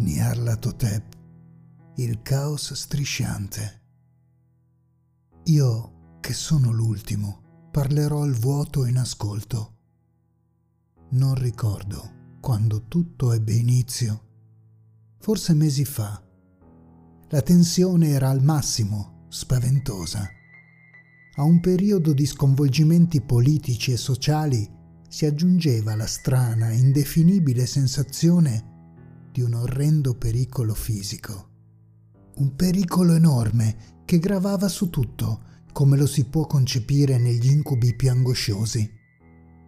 Nyarlathotep, il caos strisciante. Io, che sono l'ultimo, parlerò al vuoto in ascolto. Non ricordo quando tutto ebbe inizio, forse mesi fa. La tensione era al massimo, spaventosa. A un periodo di sconvolgimenti politici e sociali si aggiungeva la strana, indefinibile sensazione di un orrendo pericolo fisico. Un pericolo enorme che gravava su tutto, come lo si può concepire negli incubi più angosciosi.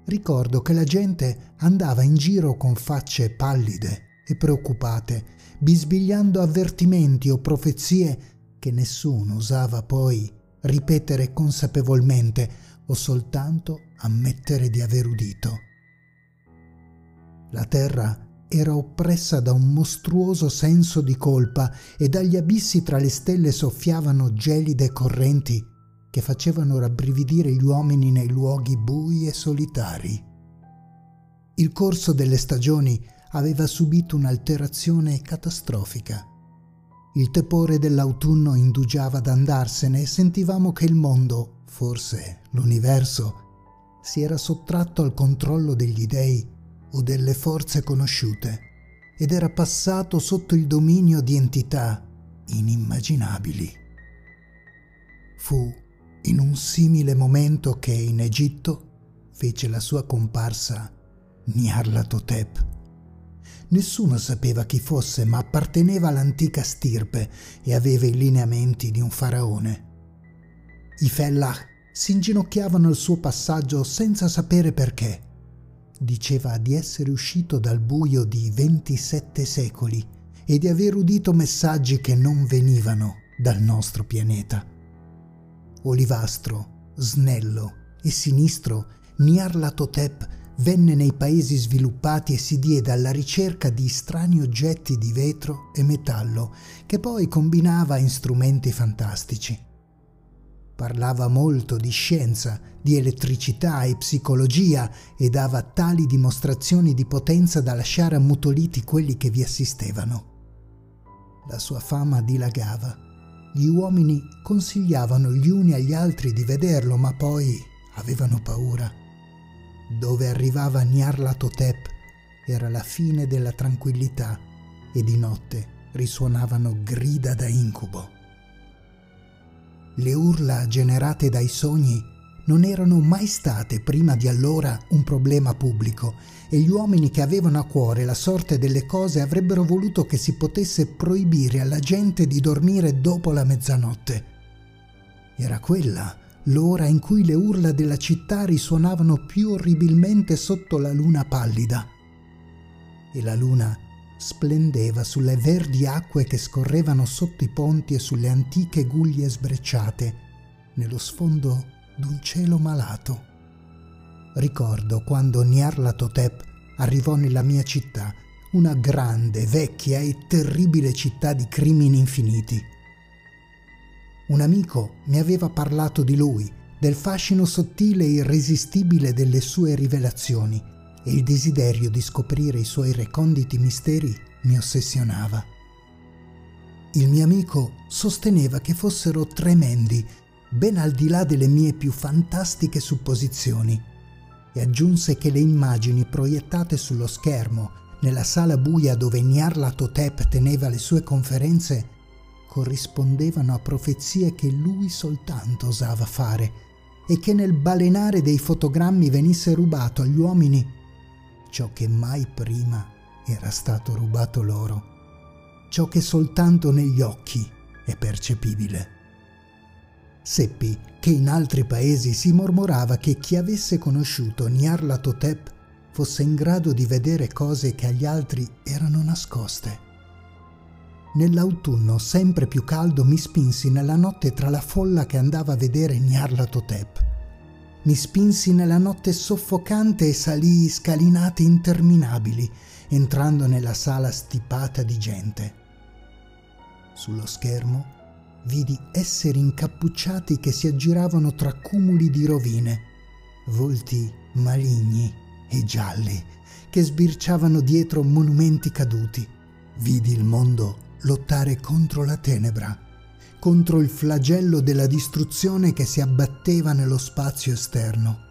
Ricordo che la gente andava in giro con facce pallide e preoccupate, bisbigliando avvertimenti o profezie che nessuno osava poi ripetere consapevolmente o soltanto ammettere di aver udito. La terra era oppressa da un mostruoso senso di colpa e dagli abissi tra le stelle soffiavano gelide correnti che facevano rabbrividire gli uomini nei luoghi bui e solitari. Il corso delle stagioni aveva subito un'alterazione catastrofica. Il tepore dell'autunno indugiava ad andarsene e sentivamo che il mondo, forse l'universo, si era sottratto al controllo degli dei o delle forze conosciute ed era passato sotto il dominio di entità inimmaginabili. Fu in un simile momento che in Egitto fece la sua comparsa Nyarlathotep. Nessuno sapeva chi fosse, ma apparteneva all'antica stirpe e aveva i lineamenti di un faraone. I Fellah si inginocchiavano al suo passaggio senza sapere perché. Diceva di essere uscito dal buio di 27 secoli e di aver udito messaggi che non venivano dal nostro pianeta. Olivastro, snello e sinistro, Nyarlathotep venne nei paesi sviluppati e si diede alla ricerca di strani oggetti di vetro e metallo che poi combinava in strumenti fantastici. Parlava molto di scienza, di elettricità e psicologia e dava tali dimostrazioni di potenza da lasciare ammutoliti quelli che vi assistevano. La sua fama dilagava gli uomini consigliavano gli uni agli altri di vederlo, ma poi avevano paura. Dove arrivava Nyarlathotep era la fine della tranquillità e di notte risuonavano grida da incubo. Le urla generate dai sogni non erano mai state prima di allora un problema pubblico e gli uomini che avevano a cuore la sorte delle cose avrebbero voluto che si potesse proibire alla gente di dormire dopo la mezzanotte. Era quella l'ora in cui le urla della città risuonavano più orribilmente sotto la luna pallida. E la luna splendeva sulle verdi acque che scorrevano sotto i ponti e sulle antiche guglie sbrecciate, nello sfondo d'un cielo malato. Ricordo quando Nyarlathotep arrivò nella mia città, una grande, vecchia e terribile città di crimini infiniti. Un amico mi aveva parlato di lui, del fascino sottile e irresistibile delle sue rivelazioni, e il desiderio di scoprire i suoi reconditi misteri mi ossessionava. Il mio amico sosteneva che fossero tremendi ben al di là delle mie più fantastiche supposizioni, e aggiunse che le immagini proiettate sullo schermo nella sala buia dove Nyarlathotep teneva le sue conferenze corrispondevano a profezie che lui soltanto osava fare e che nel balenare dei fotogrammi venisse rubato agli uomini ciò che mai prima era stato rubato loro, ciò che soltanto negli occhi è percepibile. Seppi che in altri paesi si mormorava che chi avesse conosciuto Nyarlathotep fosse in grado di vedere cose che agli altri erano nascoste. Nell'autunno sempre più caldo mi spinsi nella notte tra la folla che andava a vedere Nyarlathotep. Mi spinsi nella notte soffocante e salii scalinate interminabili, entrando nella sala stipata di gente. Sullo schermo vidi esseri incappucciati che si aggiravano tra cumuli di rovine, volti maligni e gialli che sbirciavano dietro monumenti caduti. vidi il mondo lottare contro la tenebra, contro il flagello della distruzione che si abbatteva nello spazio esterno.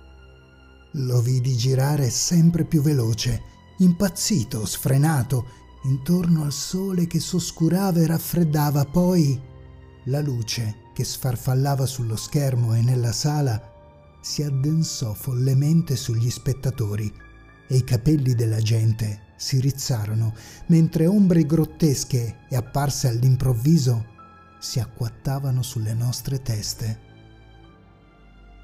Lo vidi girare sempre più veloce, impazzito, sfrenato, intorno al sole che s'oscurava e raffreddava, poi la luce che sfarfallava sullo schermo e nella sala si addensò follemente sugli spettatori e i capelli della gente si rizzarono, mentre ombre grottesche e apparse all'improvviso si acquattavano sulle nostre teste.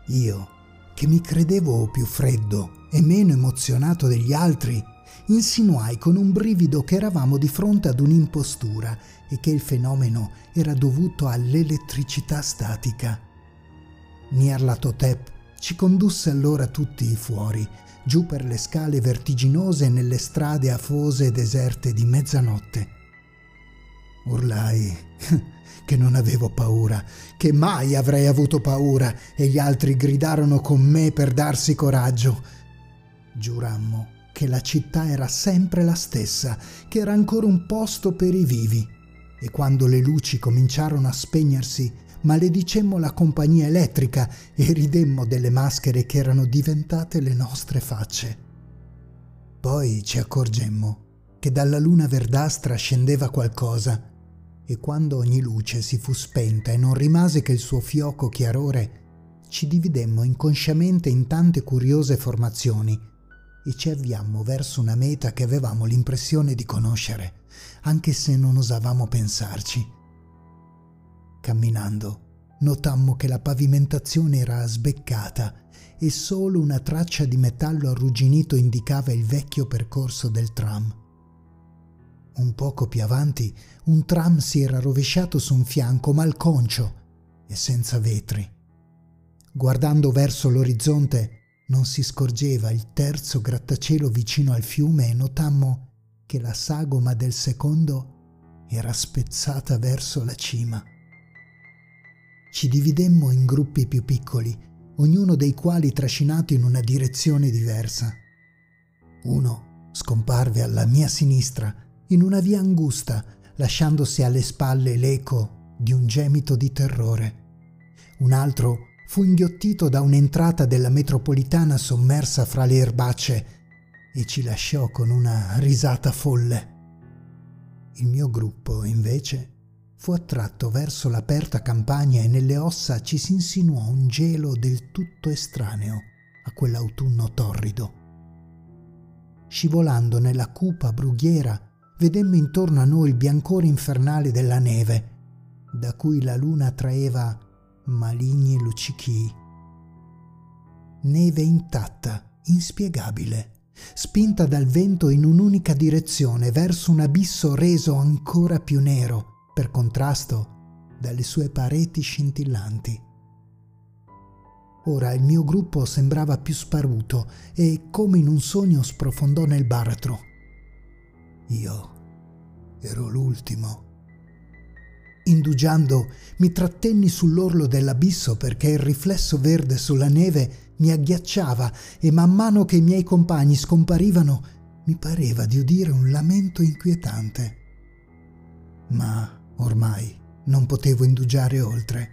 Io, che mi credevo più freddo e meno emozionato degli altri, insinuai con un brivido che eravamo di fronte ad un'impostura e che il fenomeno era dovuto all'elettricità statica. Nierlatotep ci condusse allora tutti fuori, giù per le scale vertiginose nelle strade afose e deserte di mezzanotte. Urlai che non avevo paura, che mai avrei avuto paura, e gli altri gridarono con me per darsi coraggio. Giurammo che la città era sempre la stessa, che era ancora un posto per i vivi. E quando le luci cominciarono a spegnersi, maledicemmo la compagnia elettrica e ridemmo delle maschere che erano diventate le nostre facce. Poi ci accorgemmo che dalla luna verdastra scendeva qualcosa e quando ogni luce si fu spenta e non rimase che il suo fioco chiarore, ci dividemmo inconsciamente in tante curiose formazioni e ci avviammo verso una meta che avevamo l'impressione di conoscere, anche se non osavamo pensarci. Camminando, notammo che la pavimentazione era sbeccata e solo una traccia di metallo arrugginito indicava il vecchio percorso del tram. Un poco più avanti, un tram si era rovesciato su un fianco malconcio e senza vetri. Guardando verso l'orizzonte, non si scorgeva il terzo grattacielo vicino al fiume e notammo che la sagoma del secondo era spezzata verso la cima. Ci dividemmo in gruppi più piccoli, ognuno dei quali trascinato in una direzione diversa. Uno scomparve alla mia sinistra, in una via angusta, lasciandosi alle spalle l'eco di un gemito di terrore. Un altro fu inghiottito da un'entrata della metropolitana sommersa fra le erbacce e ci lasciò con una risata folle. Il mio gruppo, invece, fu attratto verso l'aperta campagna e nelle ossa ci si insinuò un gelo del tutto estraneo a quell'autunno torrido. Scivolando nella cupa brughiera, vedemmo intorno a noi il biancore infernale della neve, da cui la luna traeva maligni luccichii. Neve intatta, inspiegabile, spinta dal vento in un'unica direzione verso un abisso reso ancora più nero per contrasto dalle sue pareti scintillanti. Ora il mio gruppo sembrava più sparuto e come in un sogno sprofondò nel baratro. Io ero l'ultimo. Indugiando, mi trattenni sull'orlo dell'abisso perché il riflesso verde sulla neve mi agghiacciava e man mano che i miei compagni scomparivano mi pareva di udire un lamento inquietante. Ma Ormai non potevo indugiare oltre.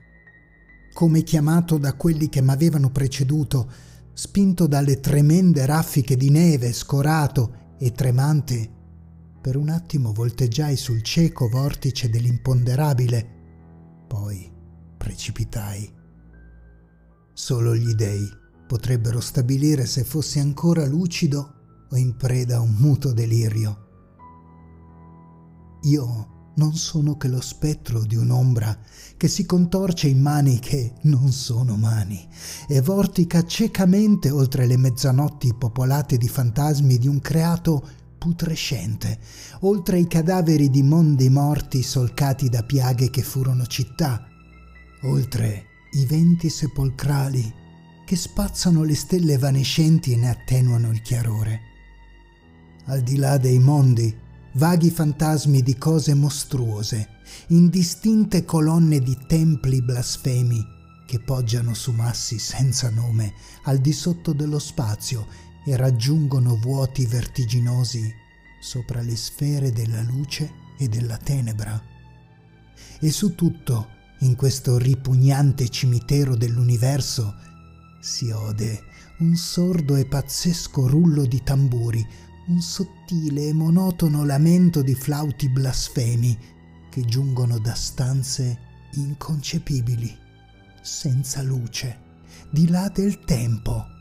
Come chiamato da quelli che m'avevano preceduto, spinto dalle tremende raffiche di neve, scorato e tremante, per un attimo volteggiai sul cieco vortice dell'imponderabile, poi precipitai. Solo gli dei potrebbero stabilire se fossi ancora lucido o in preda a un muto delirio. Io non sono che lo spettro di un'ombra che si contorce in mani che non sono mani e vortica ciecamente oltre le mezzanotti popolate di fantasmi di un creato putrescente, oltre i cadaveri di mondi morti solcati da piaghe che furono città, oltre i venti sepolcrali che spazzano le stelle evanescenti e ne attenuano il chiarore. Al di là dei mondi, vaghi fantasmi di cose mostruose, indistinte colonne di templi blasfemi che poggiano su massi senza nome al di sotto dello spazio e raggiungono vuoti vertiginosi sopra le sfere della luce e della tenebra. E su tutto, in questo ripugnante cimitero dell'universo, si ode un sordo e pazzesco rullo di tamburi, un sottile e monotono lamento di flauti blasfemi che giungono da stanze inconcepibili, senza luce, di là del tempo.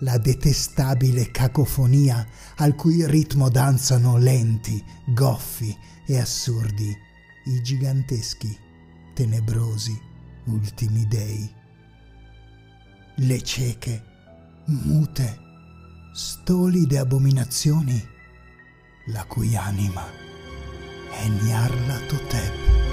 La detestabile cacofonia al cui ritmo danzano lenti, goffi e assurdi i giganteschi, tenebrosi ultimi dei. Le cieche, mute, stolide abominazioni, la cui anima è Nyarlathotep.